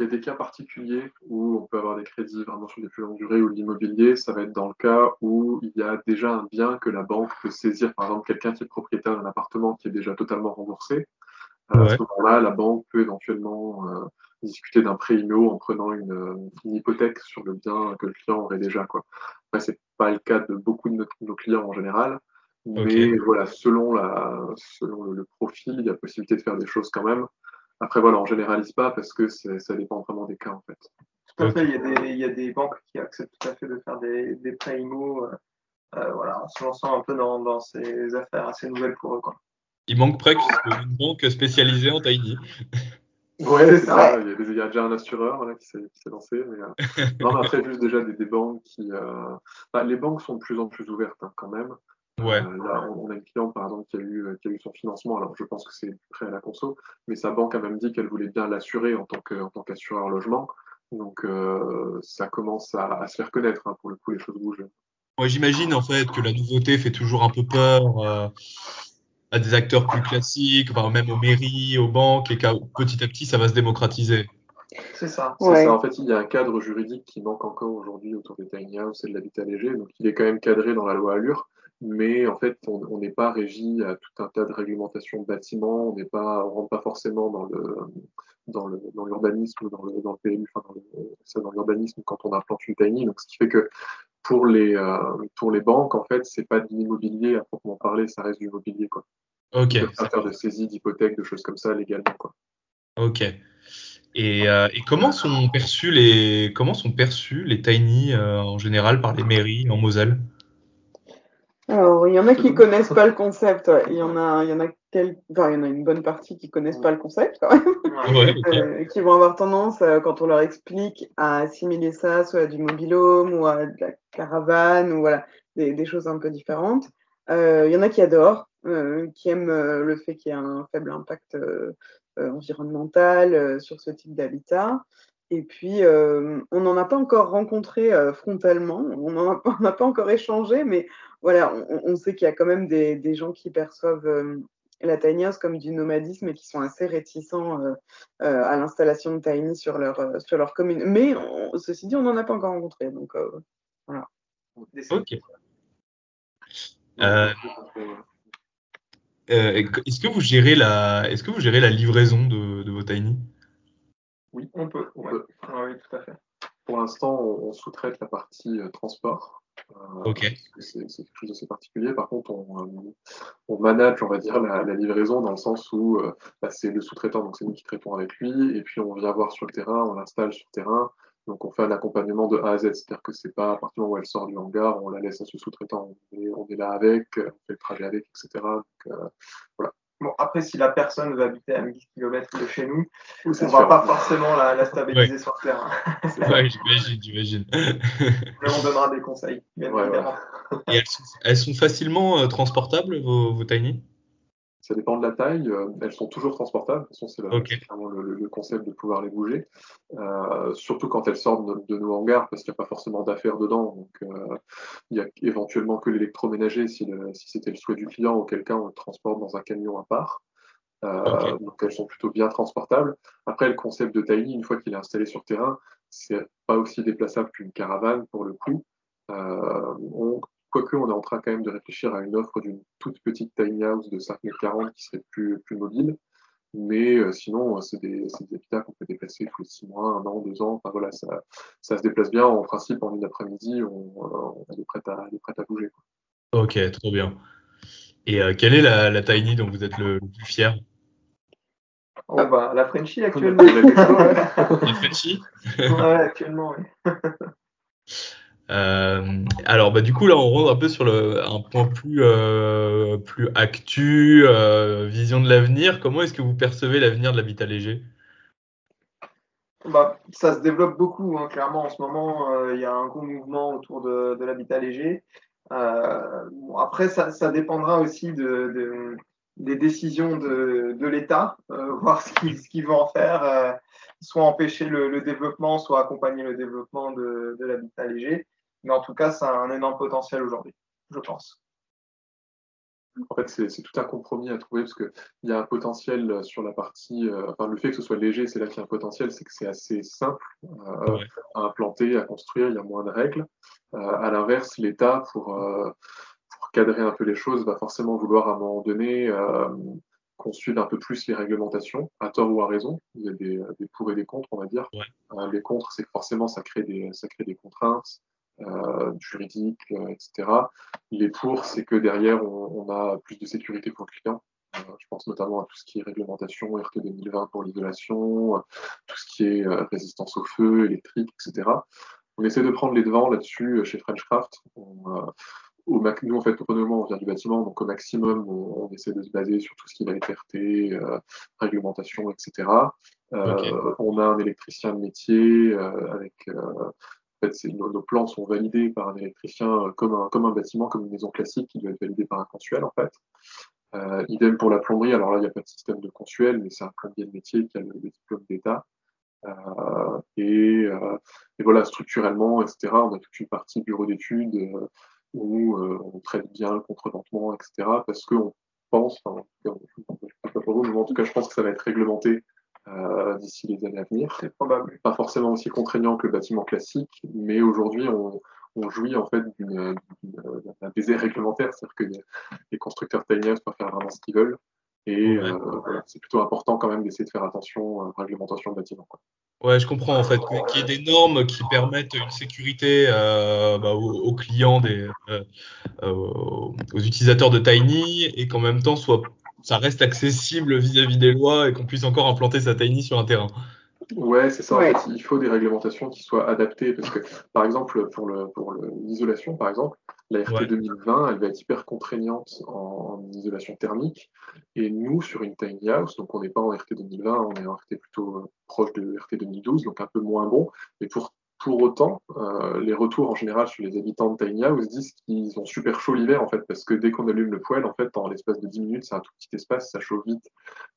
Speaker 1: il y a des cas particuliers où on peut avoir des crédits vraiment sur des plus longues durées ou l'immobilier, ça va être dans le cas où il y a déjà un bien que la banque peut saisir, par exemple quelqu'un qui est propriétaire d'un appartement qui est déjà totalement remboursé. À ce moment-là, la banque peut éventuellement discuter d'un prêt IMO en prenant une, hypothèque sur le bien que le client aurait déjà. Quoi. Après, c'est pas le cas de beaucoup de nos, clients en général, mais voilà, selon, la, selon le, profil, il y a possibilité de faire des choses quand même. Après, voilà, on généralise pas parce que ça dépend vraiment des cas en fait.
Speaker 2: Tout à fait, il y, a des, il y a des banques qui acceptent tout à fait de faire des, des prêts IMO, euh, euh, voilà, en se lançant un peu dans, dans ces affaires assez nouvelles pour eux. Quoi.
Speaker 5: Il manque presque une banque spécialisée en tiny.
Speaker 1: Ouais, c'est ça. Il y, a, déjà un assureur qui s'est lancé. Mais, euh, non, mais après, juste déjà des, banques qui. Euh, bah, les banques sont de plus en plus ouvertes hein, quand même.
Speaker 5: Ouais.
Speaker 1: Euh, là, on, a une cliente, par exemple, qui a eu, qui a eu son financement. Alors, je pense que c'est prêt à la conso, mais sa banque a même dit qu'elle voulait bien l'assurer en tant qu'assureur logement. Donc, ça commence à, se faire connaître. Hein, pour le coup, les choses bougent.
Speaker 5: Moi, j'imagine en fait que la nouveauté fait toujours un peu peur à des acteurs plus classiques, enfin, même aux mairies, aux banques, et qu'à petit à petit, ça va se démocratiser.
Speaker 2: C'est ça.
Speaker 1: ça. En fait, il y a un cadre juridique qui manque encore aujourd'hui autour des tiny houses et de l'habitat léger. Donc, il est quand même cadré dans la loi Allure. Mais en fait, on n'est pas régi à tout un tas de réglementations de bâtiments. On n'est pas, on rentre pas forcément dans le, dans le, dans l'urbanisme ou dans le, dans le PLU, enfin, dans, le, dans l'urbanisme quand on implante une tiny. Donc, ce qui fait que pour les, euh, pour les banques, en fait, c'est pas de l'immobilier à proprement parler, ça reste du immobilier, quoi.
Speaker 5: Ok.
Speaker 1: Pas faire de saisie d'hypothèques, de choses comme ça légalement, quoi.
Speaker 5: Ok. Et, euh, et, comment sont perçus les comment sont perçus les tiny euh, en général par les mairies en Moselle?
Speaker 4: Alors il y en a qui connaissent pas le concept. Il y en a il y en a enfin, il y en a une bonne partie qui connaissent pas le concept quand même,
Speaker 5: ouais,
Speaker 4: euh, qui vont avoir tendance quand on leur explique à assimiler ça soit à du mobilhome ou à de la caravane ou voilà des, des choses un peu différentes. Il y en a qui adorent. Euh, qui aiment euh, le fait qu'il y ait un faible impact euh, environnemental sur ce type d'habitat. Et puis, on n'en a pas encore rencontré frontalement, on n'a pas encore échangé, mais voilà, on, sait qu'il y a quand même des, des gens qui perçoivent la tiny house comme du nomadisme et qui sont assez réticents à l'installation de tiny sur leur, sur leur commune. Mais ceci dit, on n'en a pas encore rencontré. Donc, voilà.
Speaker 5: Ok. Euh, est-ce que vous gérez la, est-ce que vous gérez la livraison de, de vos tiny?
Speaker 2: Oui, on peut. Ah oui, tout à fait.
Speaker 1: Pour l'instant, on, sous-traite la partie euh, transport.
Speaker 5: Euh.
Speaker 1: C'est quelque chose d'assez particulier. Par contre, on, on, manage, on va dire, la, livraison dans le sens où bah, c'est le sous-traitant, donc c'est nous qui traitons avec lui, et puis on vient voir sur le terrain, on l'installe sur le terrain, donc on fait un accompagnement de A à Z, c'est-à-dire que c'est pas à partir du moment où elle sort du hangar, on la laisse à ce sous-traitant, on, est là avec, on fait le trajet avec, etc. Euh, voilà.
Speaker 2: Bon, après, si la personne veut habiter à 1000 km de chez nous, on ne va pas forcément la, stabiliser sur le terrain. [laughs]
Speaker 5: ouais, j'imagine, j'imagine.
Speaker 2: Mais on donnera des conseils, bien évidemment.
Speaker 5: Et elles sont, facilement euh, transportables, vos, vos tiny?
Speaker 1: Ça dépend de la taille. Euh, elles sont toujours transportables. De toute façon, c'est vraiment le, concept de pouvoir les bouger. Euh, surtout quand elles sortent de, nos hangars, parce qu'il n'y a pas forcément d'affaires dedans. Donc, euh, il n'y a éventuellement que l'électroménager si, c'était le souhait du client, auquel cas on le transporte dans un camion à part. Donc, elles sont plutôt bien transportables. Après, le concept de tiny, une fois qu'il est installé sur terrain, c'est pas aussi déplaçable qu'une caravane pour le coup. on Quoique, on est en train quand même de réfléchir à une offre d'une toute petite tiny house de 5 m 40 qui serait plus, plus mobile. Mais euh, sinon, euh, c'est des, des habitats qu'on peut déplacer tous les 6 mois, un an, deux ans. Enfin voilà, ça, ça se déplace bien. En principe, en une après-midi, on, on, est prêt à, à bouger.
Speaker 5: Ok, trop bien. Et euh, quelle est la, la, tiny dont vous êtes le, plus fier?
Speaker 2: Oh, bah, La Frenchie actuellement. [laughs]
Speaker 5: la Frenchie?
Speaker 2: Ouais, actuellement, oui. [laughs]
Speaker 5: Euh, alors, bah, du coup, là, on rentre un peu sur un point plus, euh, plus euh, vision de l'avenir. Comment est-ce que vous percevez l'avenir de l'habitat léger?
Speaker 2: Bah, Ça se développe beaucoup, hein, clairement. En ce moment, il y a un gros mouvement autour de, l'habitat léger. Bon, après, ça, dépendra aussi de, de des décisions de, l'État, [laughs] voir ce qu'ils qu vont en faire, soit empêcher le, développement, soit accompagner le développement de l'habitat léger. Mais en tout cas, ça a un énorme potentiel aujourd'hui, je pense.
Speaker 1: En fait, c'est tout un compromis à trouver parce qu'il y a un potentiel sur la partie. enfin, le fait que ce soit léger, c'est là qu'il y a un potentiel, c'est que c'est assez simple à implanter, à construire, il y a moins de règles. à l'inverse, l'État, pour, pour cadrer un peu les choses, va forcément vouloir à un moment donné qu'on suive un peu plus les réglementations, à tort ou à raison. Il y a des, des pour et des contre, on va dire. Euh, les contre, c'est que forcément, ça crée des, ça crée des contraintes euh, juridiques, euh, etc. Les pour, c'est que derrière, on, on, a plus de sécurité pour le client. Euh, je pense notamment à tout ce qui est réglementation, RT 2020 pour l'isolation, tout ce qui est résistance au feu, électrique, etc. On essaie de prendre les devants là-dessus chez Frenchcraft. On, au, nous, en fait, on vient du bâtiment, donc au maximum, on, essaie de se baser sur tout ce qui va être RT, euh, réglementation, etc. Euh, on a un électricien de métier euh, avec. En fait, nos, plans sont validés par un électricien comme un, comme un bâtiment, comme une maison classique qui doit être validé par un consuel, en fait. idem pour la plomberie. Alors là, il n'y a pas de système de consuel, mais c'est un plombier de métier qui a le, diplôme d'État. et, et, voilà, structurellement, etc., on a toute une partie bureau d'études où euh, on traite bien le contreventement, etc. Parce qu'on pense, enfin, pas pour vous, mais en tout cas, je pense que ça va être réglementé euh, d'ici les années à venir.
Speaker 2: C'est probable.
Speaker 1: Pas forcément aussi contraignant que le bâtiment classique, mais aujourd'hui, on, on, jouit en fait d'un baiser réglementaire, c'est-à-dire que les constructeurs tiny peuvent faire vraiment ce qu'ils veulent. Et euh, c'est plutôt important quand même d'essayer de faire attention à la réglementation de bâtiment. Quoi.
Speaker 5: Ouais, je comprends en fait qu'il y ait des normes qui permettent une sécurité euh, bah, aux, clients, des, euh, aux utilisateurs de Tiny et qu'en même temps soit, ça reste accessible vis-à-vis des lois et qu'on puisse encore implanter sa Tiny sur un terrain.
Speaker 1: Ouais, c'est ça. En fait, il faut des réglementations qui soient adaptées parce que, par exemple, pour l'isolation, par exemple, la RT 2020, elle va être hyper contraignante en, isolation thermique. Et nous, sur une tiny house, donc on n'est pas en RT 2020, on est en RT plutôt euh, proche de RT 2012, donc un peu moins bon. Mais pour, pour autant, euh, les retours en général sur les habitants de tiny house disent qu'ils ont super chaud l'hiver, en fait, parce que dès qu'on allume le poêle, en fait, en l'espace de 10 minutes, c'est un tout petit espace, ça chauffe vite.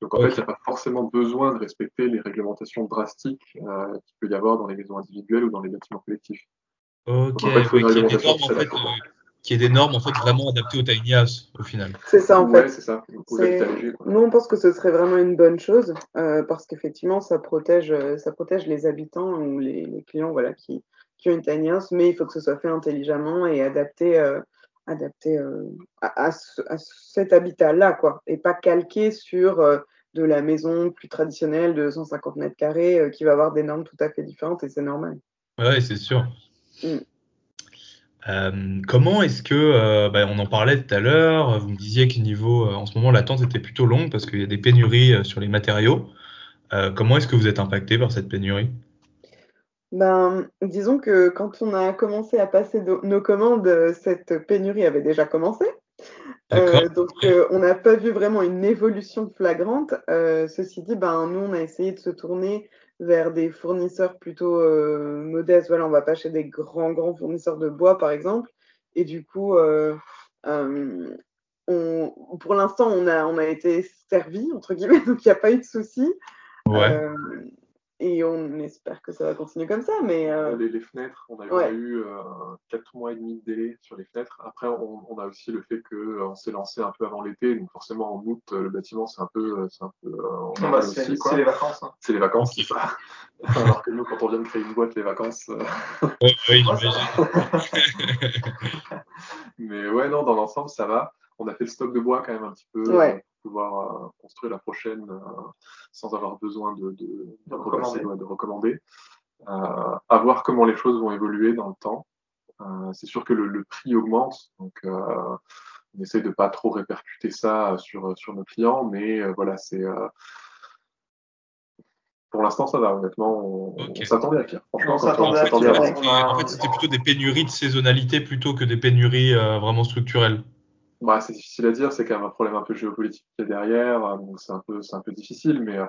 Speaker 1: Donc en fait, il n'y a pas forcément besoin de respecter les réglementations drastiques euh, qu'il peut y avoir dans les maisons individuelles ou dans les bâtiments collectifs.
Speaker 5: Ok, en fait, en fait, qui est des normes en fait vraiment adaptées au tiny house au final.
Speaker 4: C'est ça en fait.
Speaker 1: c'est ça.
Speaker 4: Nous on pense que ce serait vraiment une bonne chose euh, parce qu'effectivement ça protège, euh, ça protège les habitants ou les, les, clients voilà qui, qui ont une tiny house, mais il faut que ce soit fait intelligemment et adapté, euh, adapté euh, à, à, à, cet habitat-là quoi, et pas calqué sur euh, de la maison plus traditionnelle de 150 mètres carrés qui va avoir des normes tout à fait différentes et c'est normal.
Speaker 5: Ouais, c'est sûr. Mm. Euh, comment est-ce que, euh, bah, on en parlait tout à l'heure, vous me disiez que niveau, euh, en ce moment, l'attente était plutôt longue parce qu'il y a des pénuries sur les matériaux. comment est-ce que vous êtes impacté par cette pénurie?
Speaker 4: Ben, disons que quand on a commencé à passer nos commandes, cette pénurie avait déjà commencé. donc, on n'a pas vu vraiment une évolution flagrante. ceci dit, ben, nous, on a essayé de se tourner vers des fournisseurs plutôt euh, modestes. Voilà, on va pas chez des grands, grands fournisseurs de bois, par exemple. Et du coup, euh, euh, on, pour l'instant, on a, on a été servi, entre guillemets, [laughs] donc il n'y a pas eu de souci.
Speaker 5: Ouais
Speaker 4: et on espère que ça va continuer comme ça. Mais
Speaker 1: euh, les, fenêtres, on a eu euh, 4 mois et demi de délai sur les fenêtres. Après, on, a aussi le fait qu'on euh, s'est lancé un peu avant l'été, donc forcément en août, euh, le bâtiment c'est un peu, c'est un peu.
Speaker 2: Bah, c'est les vacances. Hein.
Speaker 1: C'est les vacances, c'est [laughs] ça. Alors que nous, quand on vient de créer une boîte, les vacances. [laughs]
Speaker 5: oui, oui [laughs]
Speaker 1: mais ouais, non, dans l'ensemble, ça va. On a fait le stock de bois quand même un petit peu.
Speaker 4: Ouais
Speaker 1: pouvoir euh, construire la prochaine euh, sans avoir besoin de, de, de, recommander. de recommander. Euh, à voir comment les choses vont évoluer dans le temps. c'est sûr que le, le, prix augmente, donc on essaie de pas trop répercuter ça sur, sur nos clients, mais voilà, c'est pour l'instant, ça va, honnêtement. On, s'attendait à pire.
Speaker 2: Franchement, on s'attendait à pire.
Speaker 5: En fait, c'était plutôt des pénuries de saisonnalité plutôt que des pénuries vraiment structurelles.
Speaker 1: Bah, c'est difficile à dire, c'est quand même un problème un peu géopolitique qui est derrière, euh, donc c'est un peu, c'est un peu difficile, mais euh,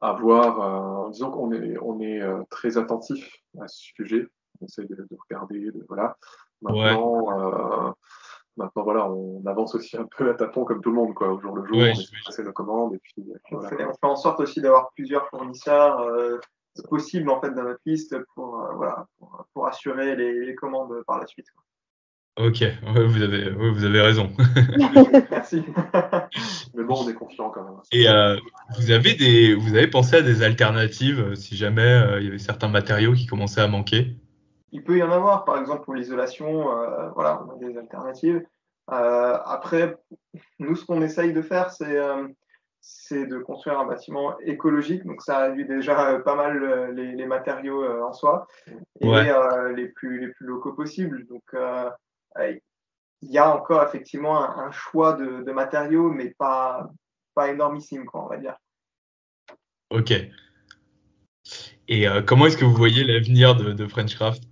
Speaker 1: à voir, euh, disons qu'on est, on est très attentif à ce sujet, on essaie de, de regarder, de, voilà. Maintenant, ouais. maintenant, voilà, on avance aussi un peu à tâtons comme tout le monde, quoi, au jour le jour, ouais, on essaie de passer nos commandes, et puis,
Speaker 2: on, voilà. fait, on, fait, en sorte aussi d'avoir plusieurs fournisseurs euh, possibles, en fait, dans notre liste pour, voilà, pour, pour assurer les, les, commandes par la suite. Quoi.
Speaker 5: Ok, vous, avez, vous avez raison. [laughs]
Speaker 1: Merci. [laughs] Mais bon, on est confiant quand même.
Speaker 5: Et euh, vous, avez des, vous avez pensé à des alternatives euh, si jamais euh, il y avait certains matériaux qui commençaient à manquer?
Speaker 2: Il peut y en avoir, par exemple pour l'isolation, voilà, on a des alternatives. après, nous, ce qu'on essaye de faire, c'est c'est de construire un bâtiment écologique. Donc, ça réduit déjà pas mal les, matériaux en soi et les, plus, les plus locaux possibles. Donc, il y a encore effectivement un, choix de, matériaux, mais pas, pas énormissime, quoi, on va dire.
Speaker 5: Ok. Et euh, comment est-ce que vous voyez l'avenir de, de Frenchcraft?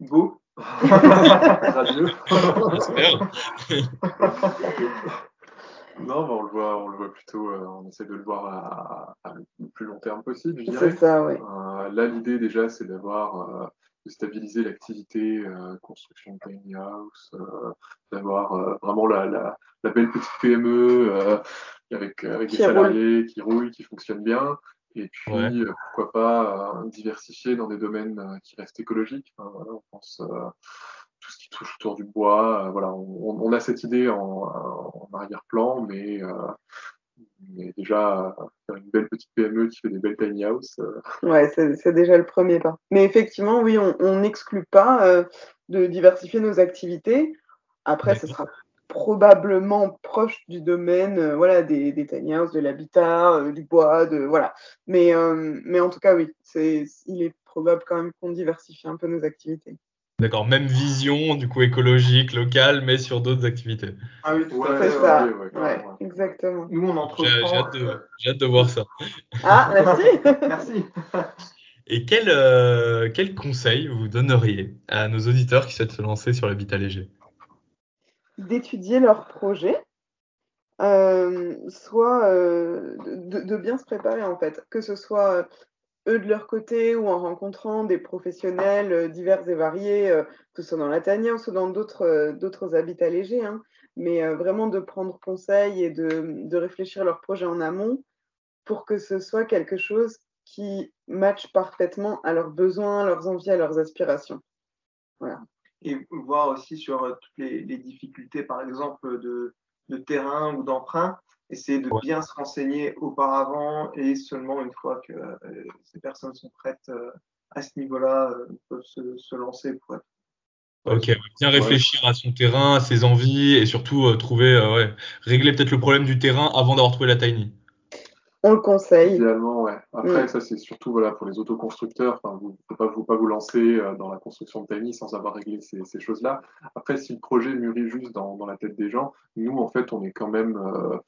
Speaker 2: Beau.
Speaker 1: Radieux. non, on le voit, on le voit plutôt, euh, on essaie de le voir à, le plus long terme possible, je dirais.
Speaker 4: C'est ça, oui.
Speaker 1: Euh, là, l'idée déjà, c'est d'avoir de stabiliser l'activité euh, construction de tiny house, euh, d'avoir euh, vraiment la, la, la, belle petite PME avec, avec des salariés qui roulent, qui fonctionnent bien. Et puis, pourquoi pas diversifier dans des domaines qui restent écologiques. voilà, on pense tout ce qui touche autour du bois. voilà, on, on, a cette idée en, en arrière-plan, mais mais déjà, faire une belle petite PME qui fait des belles tiny house. Euh.
Speaker 4: Ouais, c'est déjà le premier pas. Mais effectivement, oui, on n'exclut pas euh, de diversifier nos activités. Après, ce sera probablement proche du domaine euh, voilà, des, tiny house, de l'habitat, du bois, de, voilà. Mais, mais en tout cas, oui, il est probable quand même qu'on diversifie un peu nos activités.
Speaker 5: D'accord, même vision, du coup écologique, locale, mais sur d'autres activités.
Speaker 2: Ah oui,
Speaker 4: c'est ça. Ouais, exactement.
Speaker 2: Nous, on entreprend.
Speaker 5: J'ai hâte, de voir ça.
Speaker 4: Ah, merci. [laughs]
Speaker 2: merci.
Speaker 5: Et quel, euh, quel conseil vous donneriez à nos auditeurs qui souhaitent se lancer sur l'habitat léger?
Speaker 4: D'étudier leur projet, euh, soit euh, de, de, bien se préparer en fait, que ce soit de leur côté ou en rencontrant des professionnels euh, divers et variés, euh, que ce soit dans la tanière ou dans d'autres, euh, d'autres habitats légers, hein, mais vraiment de prendre conseil et de, de, réfléchir leur projet en amont pour que ce soit quelque chose qui matche parfaitement à leurs besoins, leurs envies, à leurs aspirations. Voilà.
Speaker 2: Et voir aussi sur toutes les, difficultés, par exemple, de terrain ou d'emprunt, essayer de bien se renseigner auparavant et seulement une fois que euh, ces personnes sont prêtes euh, à ce niveau-là, euh, peuvent se, lancer pour être
Speaker 5: Ok, bien réfléchir à son terrain, à ses envies et surtout trouver, ouais, régler peut-être le problème du terrain avant d'avoir trouvé la tiny.
Speaker 4: On le conseille.
Speaker 1: Idéalement, ouais. Après, mm. ça, c'est surtout voilà, pour les autoconstructeurs. Enfin, vous ne pouvez pas vous, pas vous lancer euh, dans la construction de Tiny sans avoir réglé ces, ces choses-là. Après, si le projet mûrit juste dans, dans, la tête des gens, nous, en fait, on est quand même euh,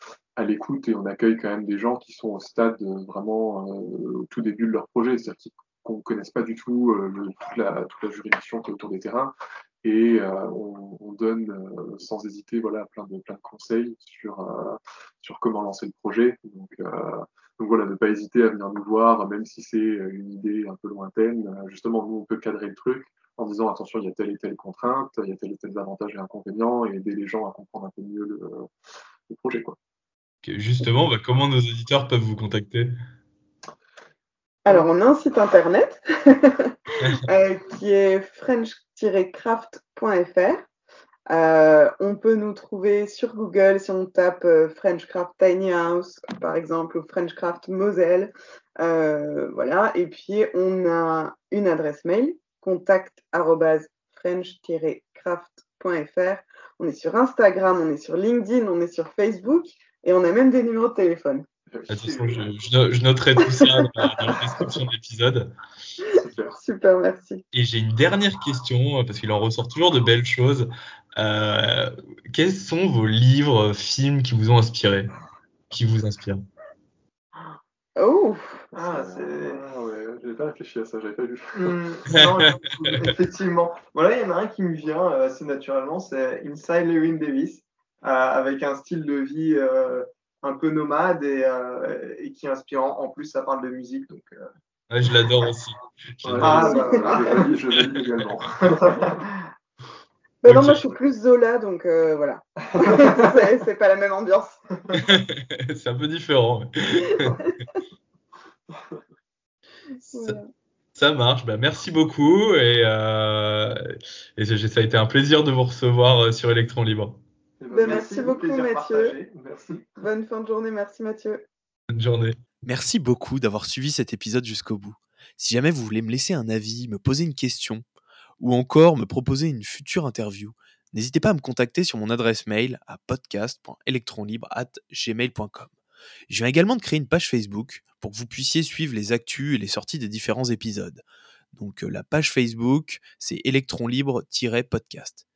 Speaker 1: à l'écoute et on accueille quand même des gens qui sont au stade euh, vraiment au tout début de leur projet. C'est-à-dire qu'on ne connaisse pas du tout toute, la, toute la juridiction qui est autour des terrains. Et euh, on, on, donne euh, sans hésiter voilà plein de plein de conseils sur euh, sur comment lancer le projet. Donc voilà ne pas hésiter à venir nous voir même si c'est une idée un peu lointaine. Justement nous on peut cadrer le truc en disant attention il y a telle et telle contrainte il y a tel et tel avantage et inconvénients et aider les gens à comprendre un peu mieux le, le projet quoi
Speaker 5: justement bah, comment nos auditeurs peuvent vous contacter?
Speaker 4: Alors, on a un site internet [laughs] qui est French craft.fr. Euh, on peut nous trouver sur Google si on tape euh, Frenchcraft Tiny House, par exemple, ou Frenchcraft Moselle. Euh, voilà. Et puis, on a une adresse mail, contact french-craft.fr. On est sur Instagram, on est sur LinkedIn, on est sur Facebook et on a même des numéros de téléphone.
Speaker 5: De toute façon, je, noterai tout ça dans, la description de l'épisode.
Speaker 4: Super. merci.
Speaker 5: Et j'ai une dernière question, parce qu'il en ressort toujours de belles choses. Euh, quels sont vos livres, films qui vous ont inspiré? Qui vous inspirent?
Speaker 4: Oh
Speaker 2: Ah, c'est.
Speaker 1: Ah ouais, j'ai pas réfléchi à ça, j'avais pas vu.
Speaker 2: Hmm, [laughs] effectivement. Voilà, il y en a un qui me vient euh, assez naturellement, c'est Inside Lewin Davis, euh, avec un style de vie un peu nomade et, et, qui est inspirant. En plus, ça parle de musique, donc
Speaker 5: je l'adore aussi.
Speaker 1: ah, bah, je, je valide également.
Speaker 4: Bah non, moi je suis plus Zola, donc euh, voilà. [laughs] c'est pas la même ambiance. [laughs]
Speaker 5: c'est un peu différent. [laughs] Ça marche. Ben, merci beaucoup et, euh, et ça a été un plaisir de vous recevoir euh, sur Electron Libre.
Speaker 4: Eh ben, merci, beaucoup Mathieu. Bonne fin de journée. Merci Mathieu.
Speaker 5: Bonne journée.
Speaker 3: Merci beaucoup d'avoir suivi cet épisode jusqu'au bout. Si jamais vous voulez me laisser un avis, me poser une question ou encore me proposer une future interview, n'hésitez pas à me contacter sur mon adresse mail à podcast.electronlibre.gmail.com. Je viens également de créer une page Facebook pour que vous puissiez suivre les actus et les sorties des différents épisodes. Donc euh, la page Facebook, c'est Electron Libre-podcast.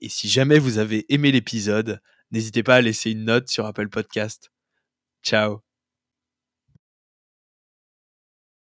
Speaker 3: Et si jamais vous avez aimé l'épisode, n'hésitez pas à laisser une note sur Apple Podcast. Ciao